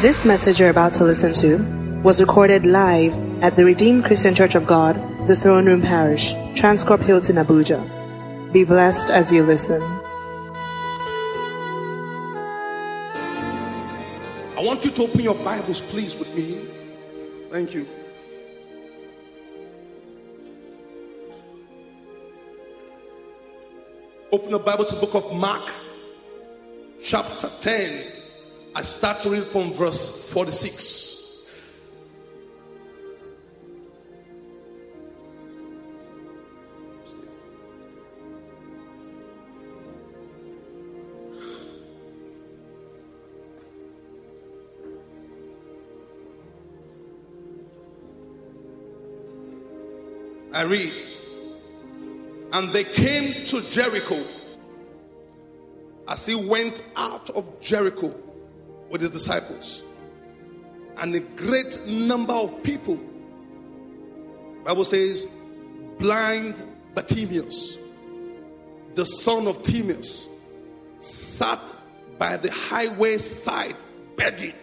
This message you're about to listen to was recorded live at the Redeemed Christian Church of God, the Throne Room Parish, Transcorp Hilton, Abuja. Be blessed as you listen. I want you to open your Bibles, please, with me. Thank you. Open the Bible to the book of Mark, chapter 10. I start to read from verse 46. I read, and they came to Jericho. As he went out of Jericho with his disciples, and a great number of people, Bible says, blind Bartimaeus, the son of Timaeus, sat by the highway side begging.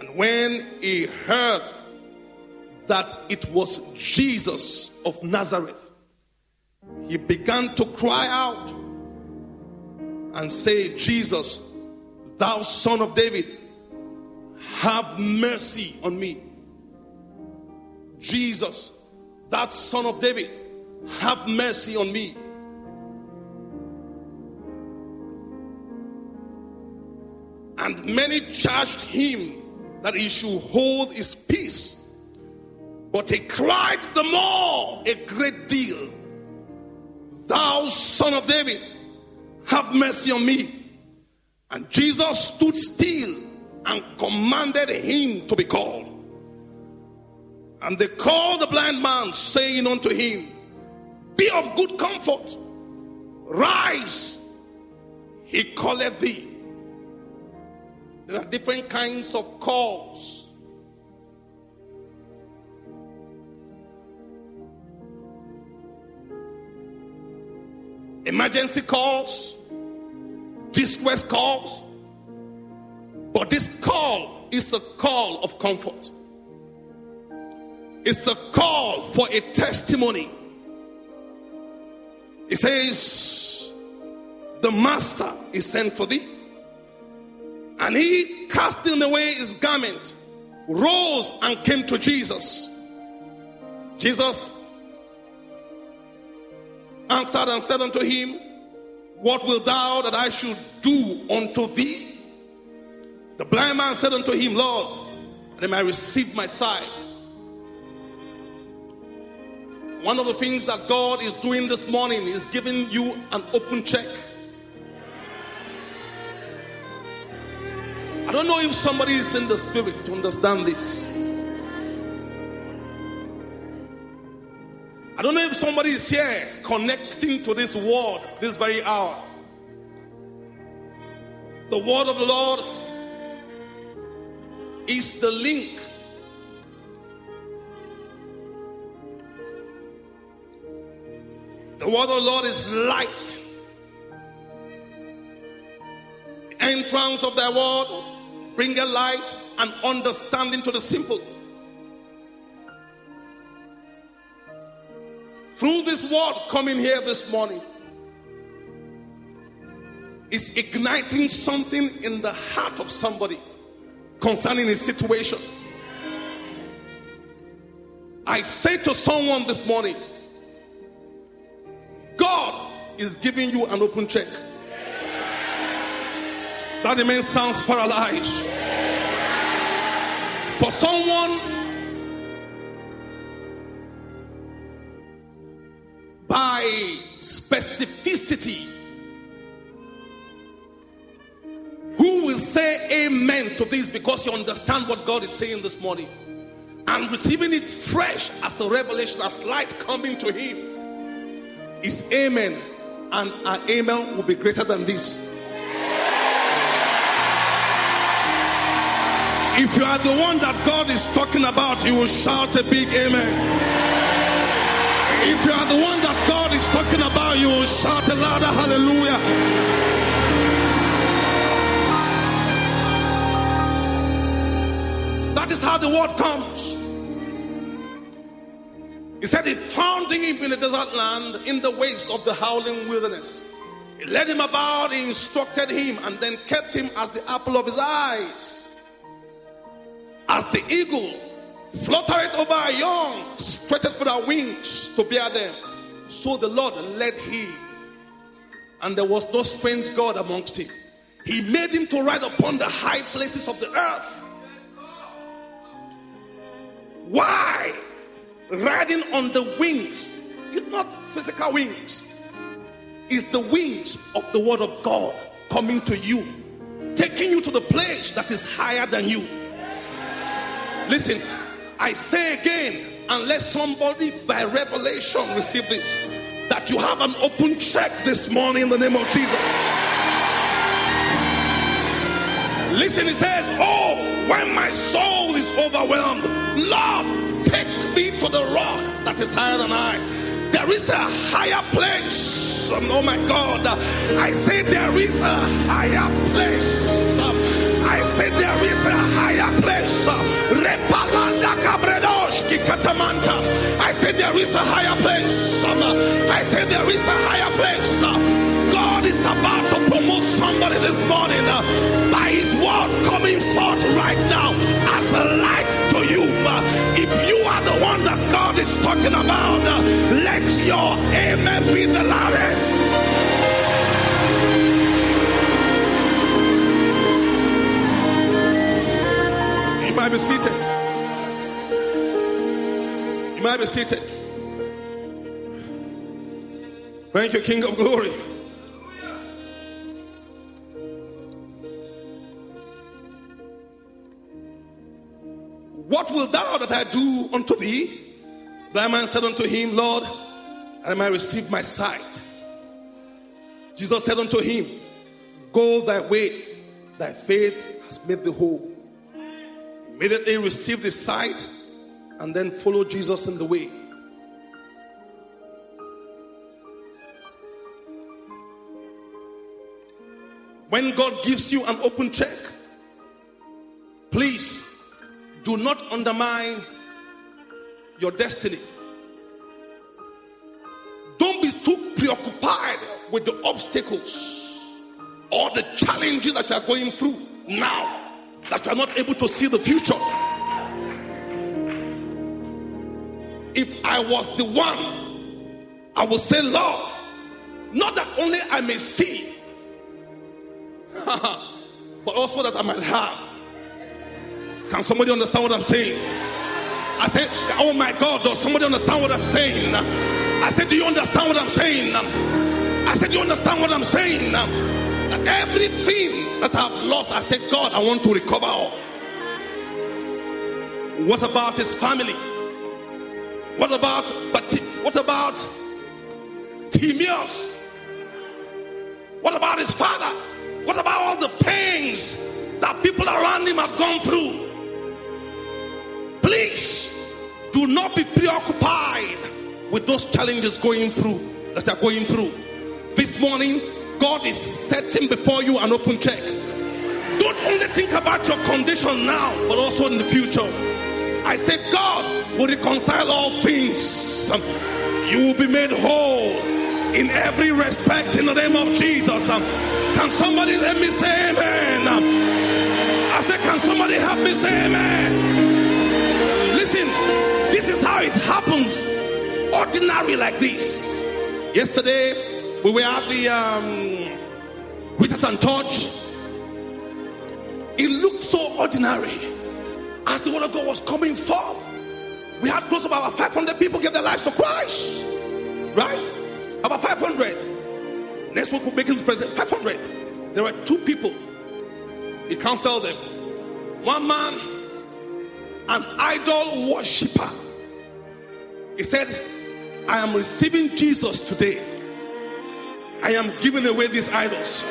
And when he heard that it was Jesus of Nazareth, he began to cry out and say, Jesus, thou son of David, have mercy on me. Jesus, that son of David, have mercy on me. And many charged him that he should hold his peace. But he cried the more a great deal, Thou son of David, have mercy on me. And Jesus stood still and commanded him to be called. And they called the blind man, saying unto him, Be of good comfort, rise, he calleth thee. There are different kinds of calls. Emergency calls, distress calls. But this call is a call of comfort. It's a call for a testimony. It says, The master is sent for thee. And he, casting away his garment, rose and came to Jesus. Jesus answered and said unto him, What wilt thou that I should do unto thee? The blind man said unto him, Lord, that I may receive my sight. One of the things that God is doing this morning is giving you an open check. I don't know if somebody is in the spirit to understand this. I don't know if somebody is here connecting to this word this very hour. The word of the Lord is the link. The word of the Lord is light. The entrance of thy word bring a light and understanding to the simple. Word coming here this morning, is igniting something in the heart of somebody concerning his situation. I say to someone this morning, God is giving you an open check. That man sounds paralyzed. For someone, specificity, who will say amen to this because you understand what God is saying this morning and receiving it fresh as a revelation, as light coming to him, is amen, and our amen will be greater than this. If you are the one that God is talking about, you will shout a big amen. If you are the one that God is talking about, you will shout a louder hallelujah. That is how the word comes. He said he found him in the desert land, in the waste of the howling wilderness. He led him about, he instructed him, and then kept him as the apple of his eyes. As the eagle fluttereth over a young, stretched for their wings to bear them. So the Lord led him, and there was no strange God amongst him. He made him to ride upon the high places of the earth. Why? Riding on the wings. It's not physical wings, it's the wings of the word of God coming to you, taking you to the place that is higher than you. Listen, I say again, unless somebody by revelation receive this, that you have an open check this morning in the name of Jesus. Listen, he says, Oh, when my soul is overwhelmed, Lord, take me to the rock that is higher than I. There is a higher place. Oh my God. I say there is a higher place. I say there is a higher place. Repalanda kabredoshki katamanta. I say there is a higher place. I say there is a higher place. God is about to promote somebody this morning by his word coming forth right now as a light to you. If you are the one that God is talking about, let your amen be the loudest. Might be seated. You might be seated. Thank you, King of Glory. What will thou that I do unto thee? The man said unto him, Lord, I might receive my sight. Jesus said unto him, Go thy way, thy faith has made thee whole. Immediately received his sight and then followed Jesus in the way. When God gives you an open check, please do not undermine your destiny. Don't be too preoccupied with the obstacles or the challenges that you are going through now that you are not able to see the future. If I was the one, I would say, Lord, not that only I may see, but also that I might have. Can somebody understand what I'm saying? I said, Oh my God, does somebody understand what I'm saying? I said, Do you understand what I'm saying? I said, Do you understand what I'm saying? Everything that I've lost, I said, God, I want to recover all. What about his family? What about but what about Timaeus? What about his father? What about all the pains that people around him have gone through? Please do not be preoccupied with those challenges going through that are going through. This morning, God is setting before you an open check. Don't only think about your condition now, but also in the future. I say, God will reconcile all things. You will be made whole in every respect in the name of Jesus. Can somebody let me say amen? I say, Can somebody help me say amen? Listen, this is how it happens. Ordinary like this. Yesterday, we were at the um, Witherton Church. It looked so ordinary as the word of God was coming forth. We had close to about 500 people give their lives to Christ. Right? About 500. Next week we'll make it present 500. There were two people. He counseled them. One man, an idol worshiper. He said, I am receiving Jesus today. I am giving away these idols.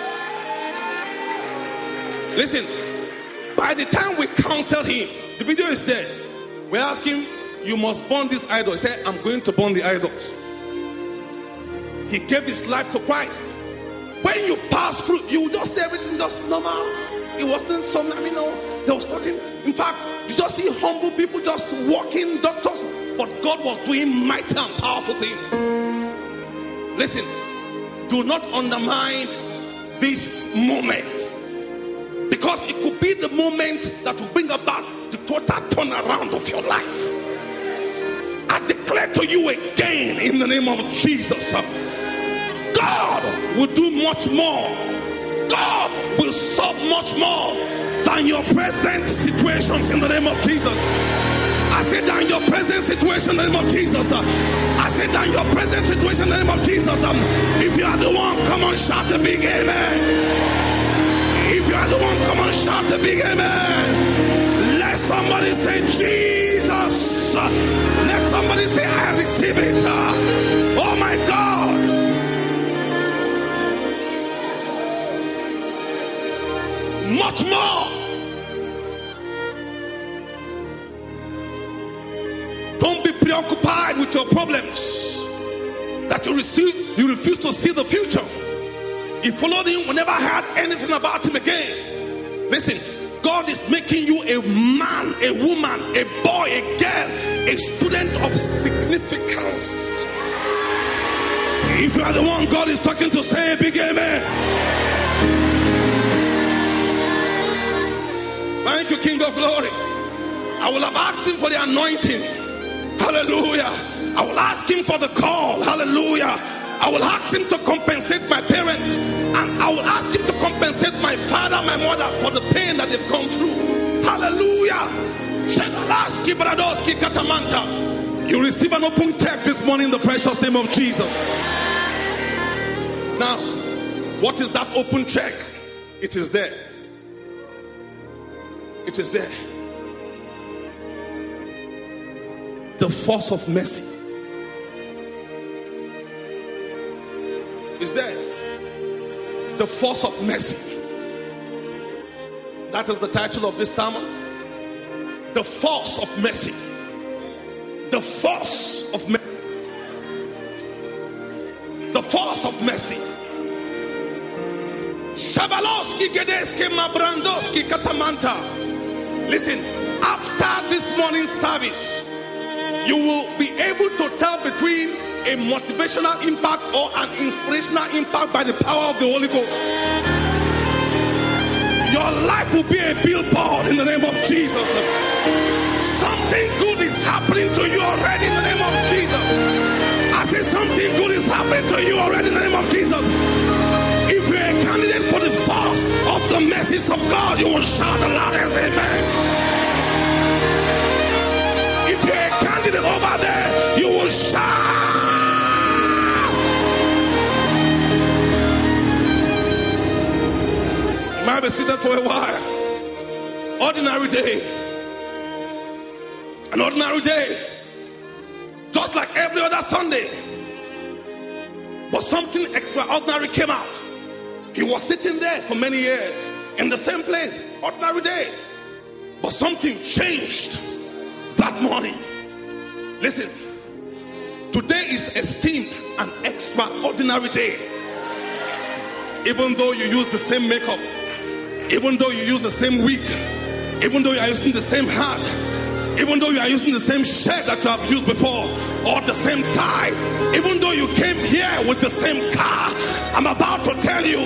Listen, by the time we counseled him, the video is there. We asked him, You must burn this idol. He said, I'm going to burn the idols. He gave his life to Christ. When you pass through, you just see everything just normal. It wasn't something, I mean, no, There was nothing. In fact, you just see humble people just walking doctors, but God was doing mighty and powerful things. Listen, do not undermine this moment because it could be the moment that will bring about the total turnaround of your life. I declare to you again in the name of Jesus God will do much more, God will solve much more than your present situations in the name of Jesus. I said than your present situation in the name of Jesus. I said than your present situation in the name of Jesus. Um, if you are the one, come on, shout a big amen. If you are the one, come on, shout a big amen. Let somebody say, Jesus. Let somebody say, I receive it. Oh my God. Much more. Your problems that you receive, you refuse to see the future. He followed him, we never heard anything about him again. Listen, God is making you a man, a woman, a boy, a girl, a student of significance. If you are the one God is talking to, say a big amen. Thank you, King of Glory. I will have asked him for the anointing. Hallelujah. I will ask him for the call. Hallelujah. I will ask him to compensate my parent, and I will ask him to compensate my father, my mother for the pain that they've gone through. Hallelujah. You receive an open check this morning in the precious name of Jesus. Now, what is that open check? It is there. It is there. The force of mercy. Is there. The force of mercy. That is the title of this sermon. The force of mercy. The force of mercy. The force of mercy. Shabalowski Gedeski Mabrandoski Katamanta. Listen, after this morning service, you will be able to tell between a motivational impact or an inspirational impact by the power of the Holy Ghost. Your life will be a billboard in the name of Jesus. Something good is happening to you already in the name of Jesus. I say something good is happening to you already in the name of Jesus. If you're a candidate for the force of the message of God, you will shout the loudest amen. If you're a candidate over there, you will shout. Might be seated for a while. Ordinary day. An ordinary day. Just like every other Sunday. But something extraordinary came out. He was sitting there for many years in the same place, ordinary day. But something changed that morning. Listen, today is esteemed an extraordinary day. Even though you use the same makeup, even though you use the same wig, even though you are using the same hat, even though you are using the same shirt that you have used before, or the same tie, even though you came here with the same car, I'm about to tell you,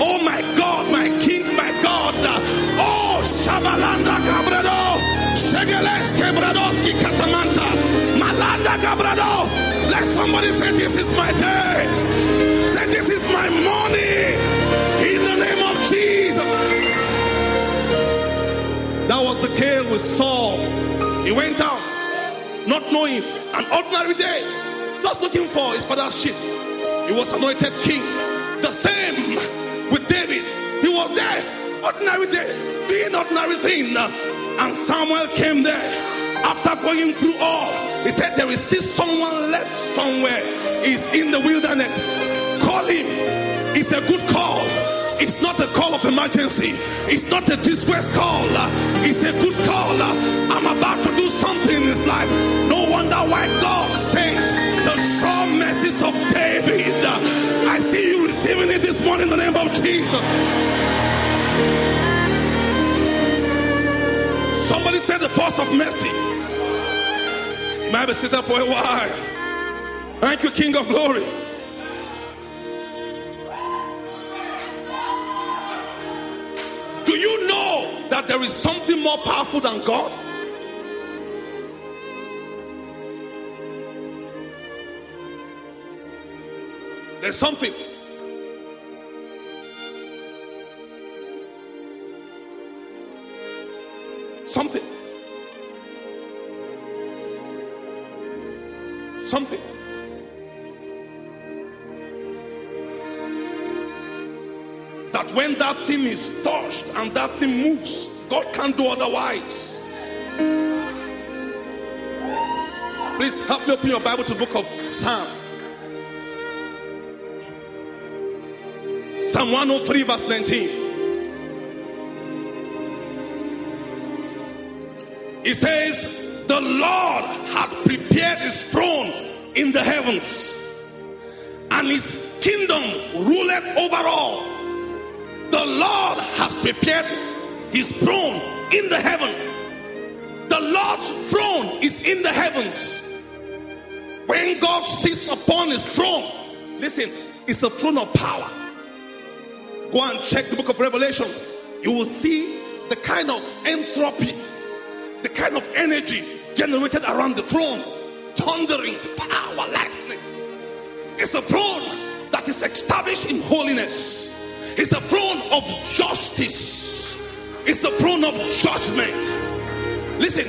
oh my God, my King, my God, oh Shabalanda Gabrado, Shegeles Kebradoski Katamanta, Malanda Gabrado. Let somebody say, This is my day. Say, This is my morning. In the name of Jesus. That was the case with Saul. He went out, not knowing, an ordinary day, just looking for his father's sheep. He was anointed king. The same with David. He was there, ordinary day, doing ordinary thing. And Samuel came there after going through all. He said, There is still someone left somewhere. He's in the wilderness. Call him. It's a good call. It's not a call of emergency. It's not a distress call. It's a good call. I'm about to do something in his life. No wonder why God says the sure mercies of David. I see you receiving it this morning in the name of Jesus. Somebody said the force of mercy. You might be sitting for a while. Thank you, King of Glory. That there is something more powerful than God? There's something. Something. Something. When that thing is touched and that thing moves, God can't do otherwise. Please help me open your Bible to the book of Psalm. Psalm 103, verse 19. It says, The Lord had prepared his throne in the heavens, and his kingdom ruleth over all. The Lord has prepared his throne in the heaven. The Lord's throne is in the heavens. When God sits upon his throne, listen, it's a throne of power. Go and check the book of Revelation. You will see the kind of entropy, the kind of energy generated around the throne thundering, power, lightning. It's a throne that is established in holiness, it's a throne of justice, it's a throne of judgment. Listen,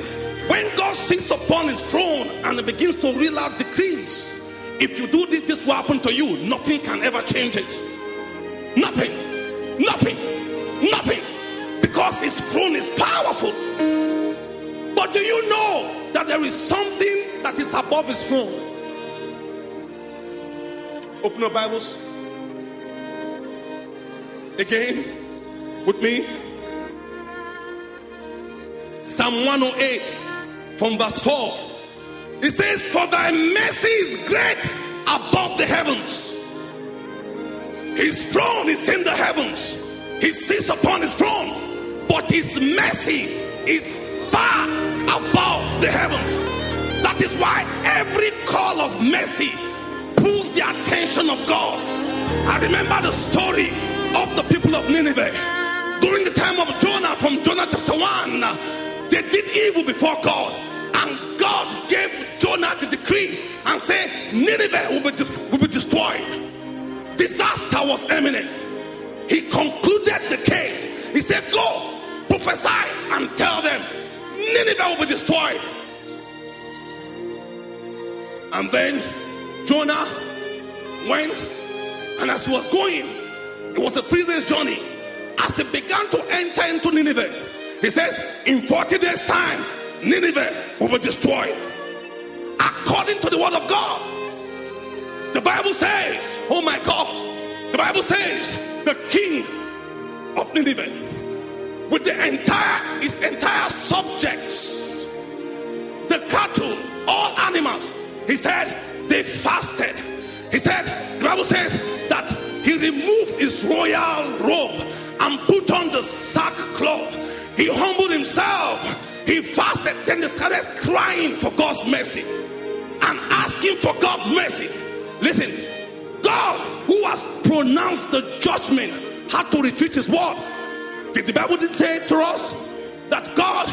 when God sits upon his throne and begins to reel out decrees, if you do this, this will happen to you. Nothing can ever change it. Nothing. Nothing. Nothing. Because his throne is powerful. But do you know that there is something that is above his throne? Open your Bibles. Again, with me. Psalm 108 from verse 4. It says, For thy mercy is great above the heavens. His throne is in the heavens. He sits upon his throne, but his mercy is far above the heavens. That is why every call of mercy pulls the attention of God. I remember the story of the people of Nineveh during the time of Jonah from Jonah chapter 1. They did evil before God, and God gave Jonah the decree and said, Nineveh will be, de- will be destroyed. Disaster was imminent. He concluded the case. He said, Go, prophesy, and tell them, Nineveh will be destroyed. And then Jonah went, and as he was going, it was a three days journey. As he began to enter into Nineveh, he says, In 40 days' time, Nineveh will be destroyed. According to the word of God. The Bible says, Oh my God, the Bible says, the king of Nineveh, with the entire his entire subjects, the cattle, all animals, he said they fasted. He said, the Bible says that he removed his royal robe and put on the sackcloth. He humbled himself. He fasted. Then they started crying for God's mercy and asking for God's mercy. Listen, God, who has pronounced the judgment, had to retreat his word. Did the Bible didn't say to us that God,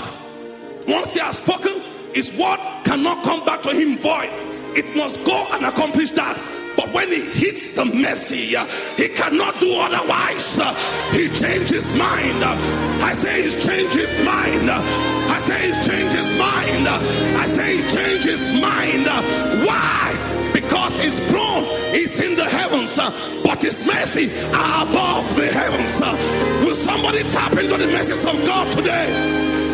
once he has spoken, his word cannot come back to him void. It must go and accomplish that. But when he hits the mercy, uh, he cannot do otherwise. Uh, he changes mind. Uh, I say he's changed his mind. I say he changed his mind. I say he changed his mind. Why? Because his throne is in the heavens, but his mercy are above the heavens. Will somebody tap into the mercies of God today?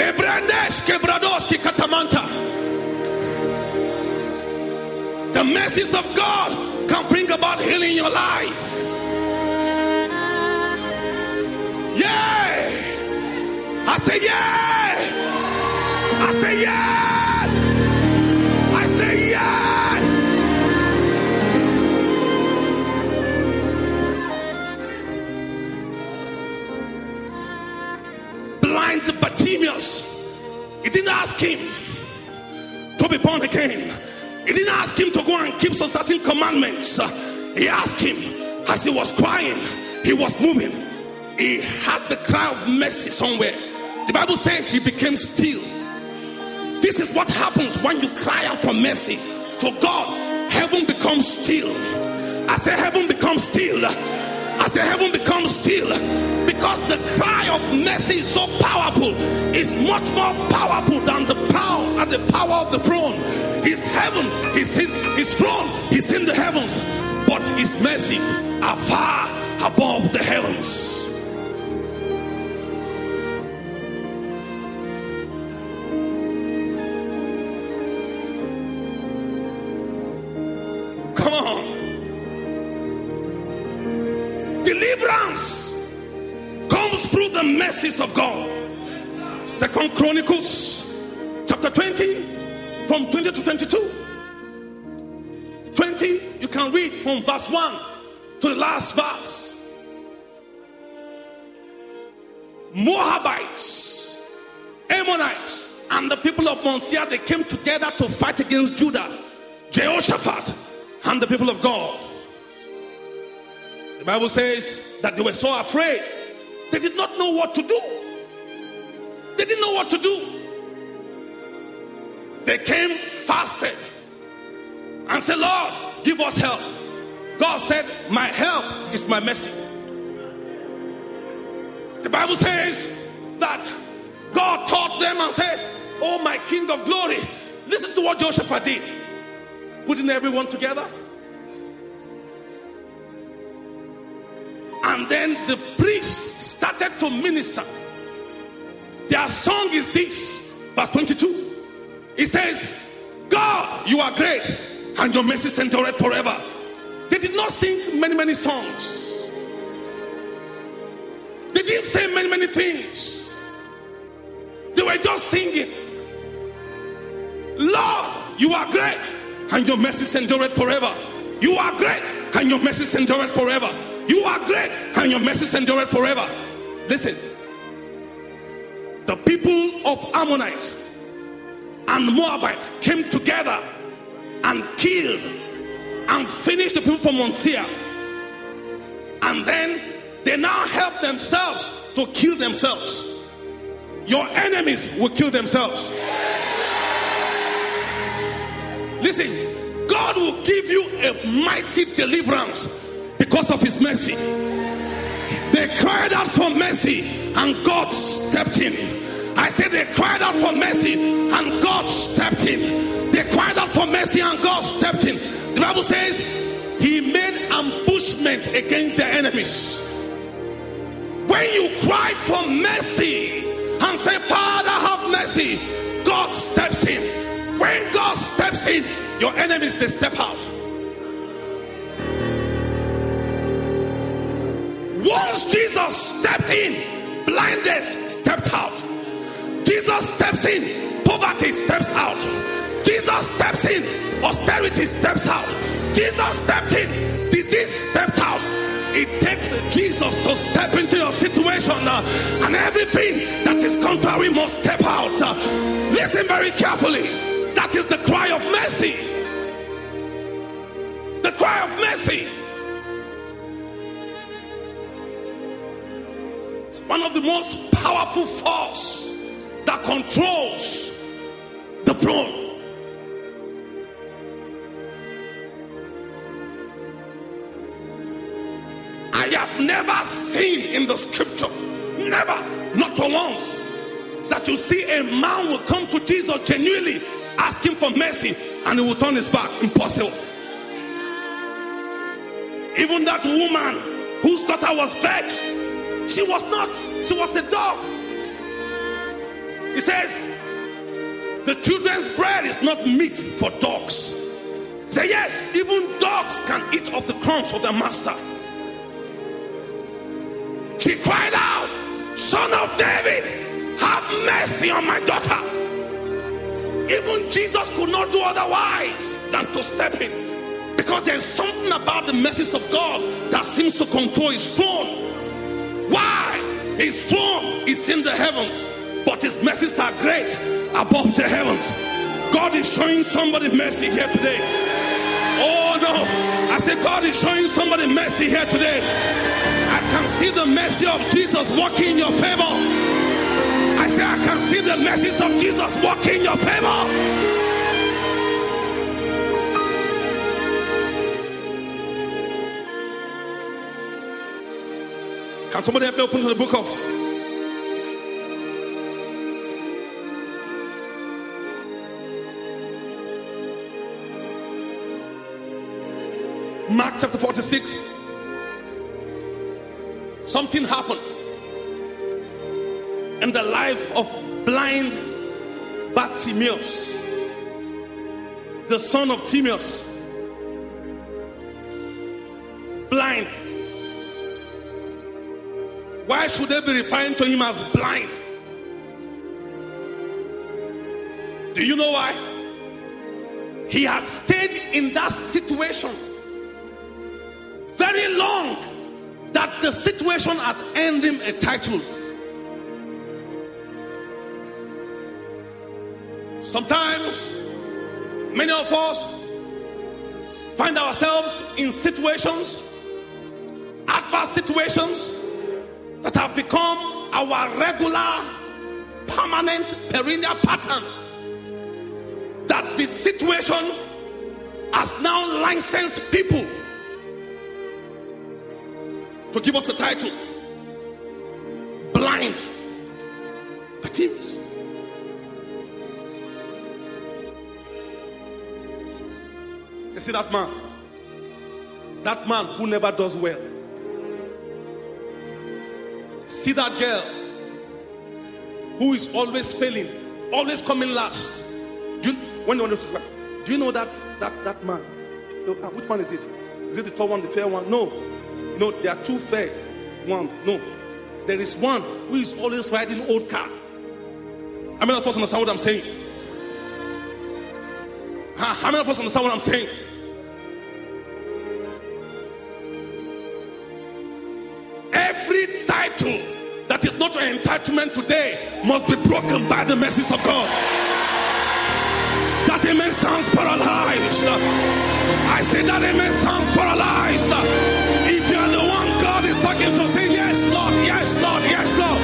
Nebrandesh Kebradoski Katamanta. The mercies of God can bring about healing in your life. Yeah. I say yeah. I say yes. Didn't ask him to be born again. He didn't ask him to go and keep some certain commandments. He asked him as he was crying, he was moving. He had the cry of mercy somewhere. The Bible says he became still. This is what happens when you cry out for mercy to God. Heaven becomes still. I say, Heaven becomes still. I say, Heaven becomes still because the cry of mercy is so powerful. is much more powerful than the power and the power of the throne. His heaven, his, his throne, is in the heavens, but his mercies are far above the heavens. Mercies of God. Second Chronicles chapter 20 from 20 to 22. 20, you can read from verse 1 to the last verse. Moabites, Ammonites, and the people of Mount Seir, they came together to fight against Judah, Jehoshaphat, and the people of God. The Bible says that they were so afraid, they did not know what to do. They didn't know what to do. They came fasted and said, Lord, give us help. God said, My help is my mercy. The Bible says that God taught them and said, Oh, my King of glory, listen to what Jehoshaphat did, putting everyone together. And then the started to minister. Their song is this, verse 22. It says, God, you are great, and your mercy endureth forever. They did not sing many, many songs. They didn't say many, many things. They were just singing. Lord, you are great, and your mercy endureth forever. You are great, and your mercy endureth forever. You are great, and your mercy endureth forever. Listen, the people of Ammonites and Moabites came together and killed and finished the people from Mount. And then they now help themselves to kill themselves. Your enemies will kill themselves. Listen, God will give you a mighty deliverance because of his mercy. They cried out for mercy and God stepped in. I said they cried out for mercy and God stepped in. They cried out for mercy and God stepped in. The Bible says he made ambushment against their enemies. When you cry for mercy and say, Father, have mercy, God steps in. When God steps in, your enemies they step out. Once Jesus stepped in, blindness stepped out. Jesus steps in, poverty steps out. Jesus steps in, austerity steps out. Jesus stepped in, disease stepped out. It takes Jesus to step into your situation uh, and everything that is contrary must step out. Uh, listen very carefully. That is the cry of mercy. The cry of mercy. One of the most powerful force that controls the throne. I have never seen in the scripture, never, not for once, that you see a man will come to Jesus genuinely asking for mercy and he will turn his back. Impossible. Even that woman whose daughter was vexed, she was not, she was a dog. He says, The children's bread is not meat for dogs. Say, Yes, even dogs can eat of the crumbs of their master. She cried out, Son of David, have mercy on my daughter. Even Jesus could not do otherwise than to step in because there's something about the mercies of God that seems to control his throne. Why? His throne is in the heavens, but his mercies are great above the heavens. God is showing somebody mercy here today. Oh no, I say God is showing somebody mercy here today. I can see the mercy of Jesus working in your favor. I say I can see the mercies of Jesus working in your favor. Can somebody help me open to the book of Mark chapter 46? Something happened in the life of blind Bartimaeus, the son of Timaeus. Blind why should they be referring to him as blind? Do you know why? He had stayed in that situation very long that the situation had earned him a title. Sometimes, many of us find ourselves in situations, adverse situations, our regular, permanent, perennial pattern. That the situation has now licensed people to give us a title blind Bartimaeus. You see that man? That man who never does well See that girl who is always failing, always coming last. Do you, when you do you know that that that man? So, ah, which one is it? Is it the tall one, the fair one? No. Know, there are two fair one. No. There is one who is always riding old car. How many of us understand what I'm saying? How many of us understand what I'm saying? Title that is not your entitlement today must be broken by the mercies of God. That amen sounds paralyzed. I say that amen sounds paralyzed. If you are the one God is talking to, say yes, Lord, yes, Lord, yes, Lord.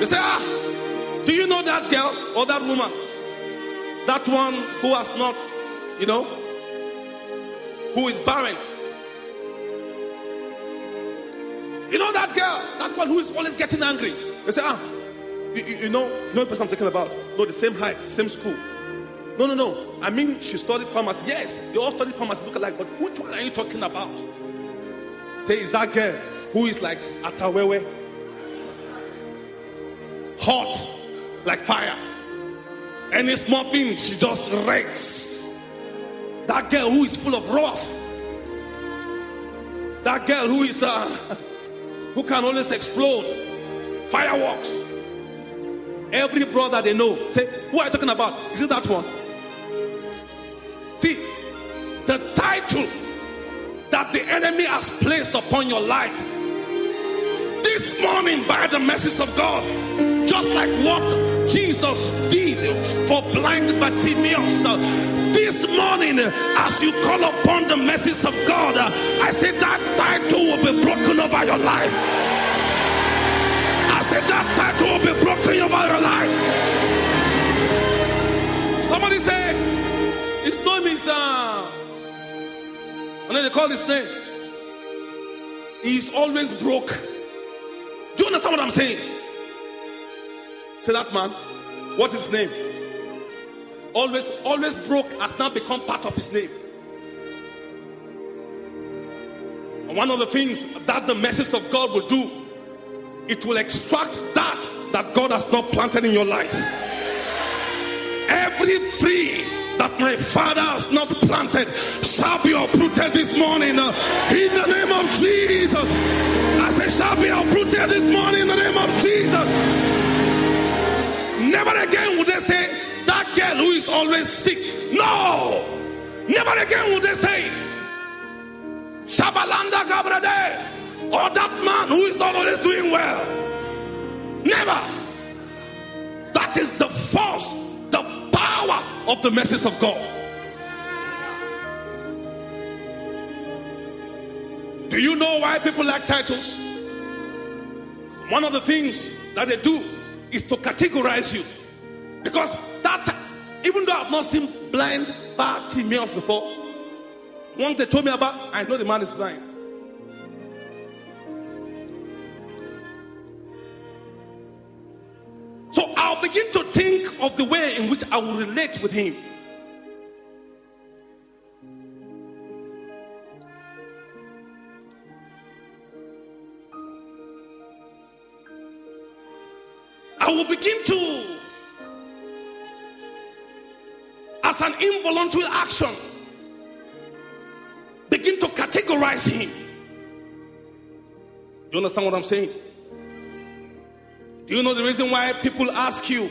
You say, ah, do you know that girl or that woman? That one who has not, you know, who is barren. You know that girl, that one who is always getting angry. They say, ah, you, you, you know, you know the person I'm talking about? No, the same height, same school. No, no, no. I mean, she studied pharmacy. Yes, they all studied pharmacy, look alike. But which one are you talking about? Say, is that girl who is like Atawewe? Hot, like fire. Any small thing, she just wrecks. That girl who is full of wrath. That girl who is uh, who can always explode fireworks. Every brother they know say, Who are you talking about? Is it that one? See, the title that the enemy has placed upon your life this morning by the message of God, just like what Jesus did for blind Bartimaeus. Uh, Uh, morning, as you call upon the message of God, uh, I say that title will be broken over your life. I said that title will be broken over your life. Somebody say, his name is, uh, and then they call his name. He's always broke. Do you understand what I'm saying? Say that man. What is his name? Always, always broke has now become part of his name. And one of the things that the message of God will do, it will extract that that God has not planted in your life. Every tree that my father has not planted shall be uprooted this morning uh, in the name of Jesus. I say, shall be uprooted this morning in the name of Jesus. Never again would they say, that girl who is always sick. No. Never again would they say it. Shabalanda Gabrade. Or that man who is not always doing well. Never. That is the force, the power of the message of God. Do you know why people like titles? One of the things that they do is to categorize you. Because even though I've not seen blind Bartimaeus before, once they told me about, I know the man is blind. So I'll begin to think of the way in which I will relate with him. I will begin to, as an involuntary action, begin to categorize him. You understand what I'm saying? Do you know the reason why people ask you,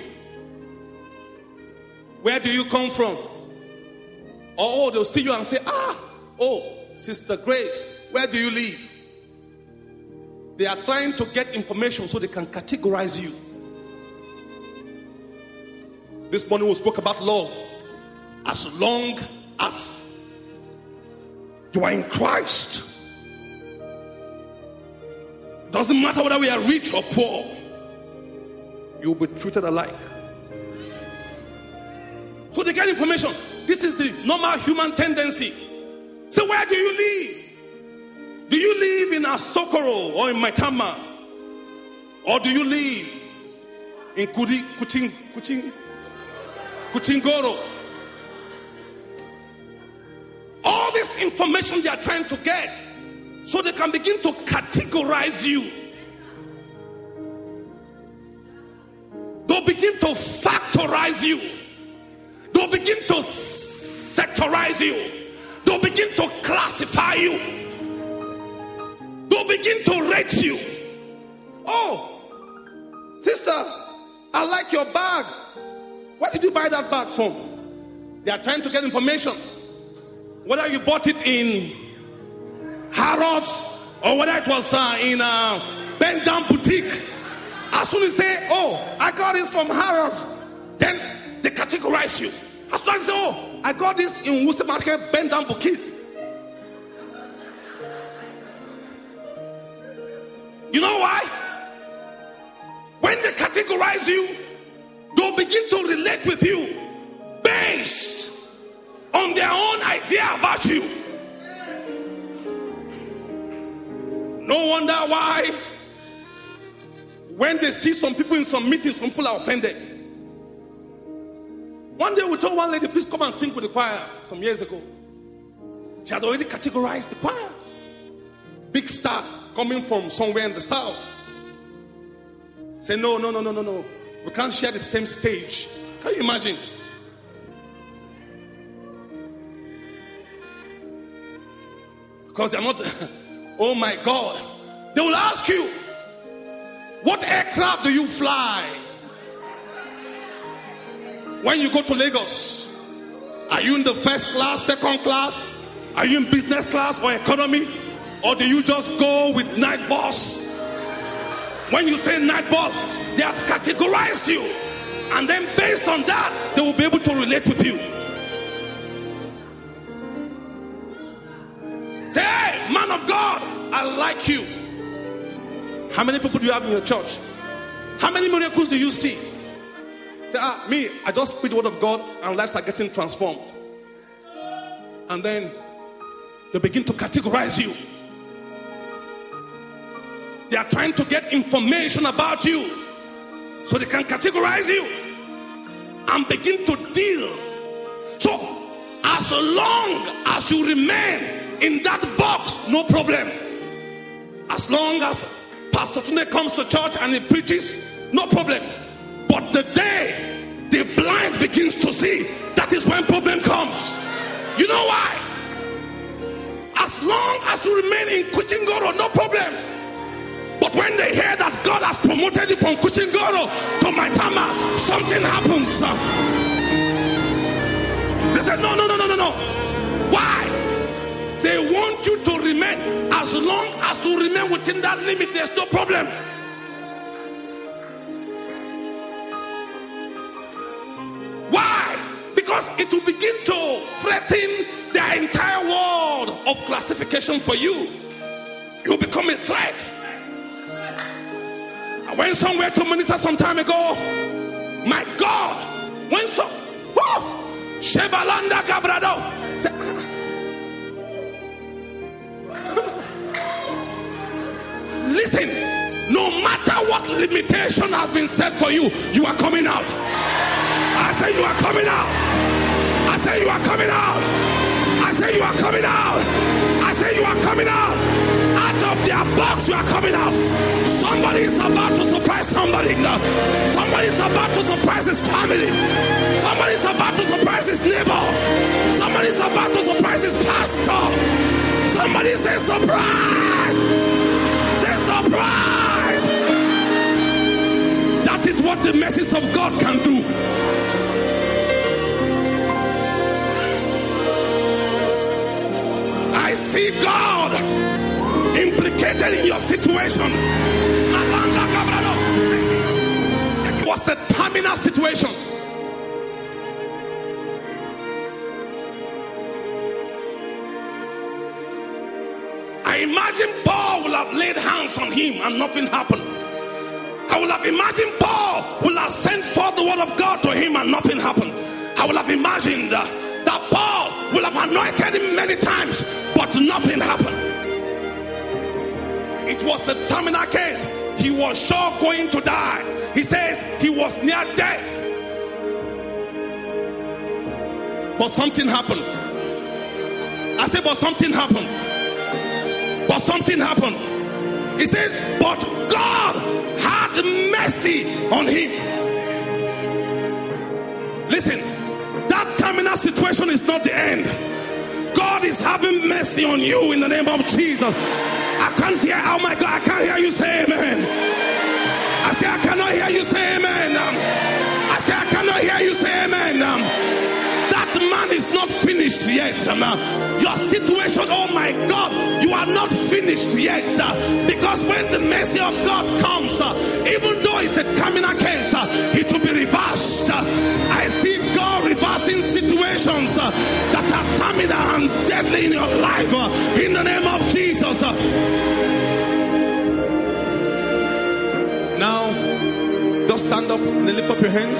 Where do you come from? Or oh, they'll see you and say, Ah, oh, Sister Grace, where do you live? They are trying to get information so they can categorize you. This morning we spoke about love. As long as you are in Christ, doesn't matter whether we are rich or poor you will be treated alike. So they get information. This is the normal human tendency. So where do you live? Do you live in Asokoro or in Maitama? Or do you live in Kudi, Kuching, Kuching, Kuchingoro? This information they are trying to get so they can begin to categorize you. They'll begin to factorize you. They'll begin to sectorize you. They'll begin to classify you. They'll begin to rate you. Oh, sister, I like your bag. Where did you buy that bag from? They are trying to get information. Whether you bought it in Harrods or whether it was uh, in uh, Down Boutique. As soon as you say, Oh, I got this from Harrods, then they categorize you. As soon as you say, Oh, I got this in Wuse Market, Bend Down Boutique. You know why? When they categorize you, they'll begin to relate with you based on their own idea about you. No wonder why when they see some people in some meetings, some people are offended. One day we told one lady, please come and sing with the choir some years ago. She had already categorized the choir. Big star coming from somewhere in the south. Say, no, no, no, no, no, no. We can't share the same stage. Can you imagine? Because they're not, oh my God. They will ask you, what aircraft do you fly? When you go to Lagos, are you in the first class, second class? Are you in business class or economy? Or do you just go with night bus? When you say night bus, they have categorized you. And then based on that, they will be able to relate with you. Like you. How many people do you have in your church? How many miracles do you see? Say, ah, me, I just speak the word of God and lives are getting transformed. And then they begin to categorize you. They are trying to get information about you so they can categorize you and begin to deal. So, as long as you remain in that box, no problem. As long as Pastor Tunde comes to church and he preaches, no problem. But the day the blind begins to see, that is when problem comes. You know why? As long as you remain in Kuchingoro, no problem. But when they hear that God has promoted you from Kuchingoro to Maitama, something happens. They said, No, no, no, no, no, no. Why? They want you to remain as long as you remain within that limit. There's no problem. Why? Because it will begin to threaten the entire world of classification for you. You become a threat. I went somewhere to minister some time ago. My God, when so, Shebalanda Cabrado. Listen, no matter what limitation has been set for you, you are coming out. I say you are coming out. I say you are coming out. I say you are coming out. I say you are coming out. Out of their box, you are coming out. Somebody is about to surprise somebody. Somebody is about to surprise his family. Somebody is about to surprise his neighbor. Somebody is about to surprise his pastor. Somebody say surprise That is what the message of God can do. I see God implicated in your situation. It was a terminal situation. Have laid hands on him and nothing happened. I will have imagined Paul will have sent forth the word of God to him and nothing happened. I will have imagined uh, that Paul will have anointed him many times, but nothing happened. It was a terminal case. He was sure going to die. He says he was near death. But something happened. I said, but something happened. But something happened. He said, But God had mercy on him. Listen, that terminal situation is not the end. God is having mercy on you in the name of Jesus. I can't hear, oh my God, I can't hear you say amen. I say, I cannot hear you say amen. I say, I cannot hear you say amen That man is not finished yet. Your situation, oh my God, you are not finished yet. Because when the mercy of God comes, even though it's a terminal case, it will be reversed. I see God reversing situations that are terminal and deadly in your life in the name of Jesus. Now, just stand up and lift up your hands.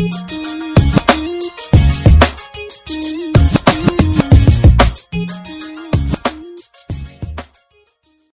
Thank you.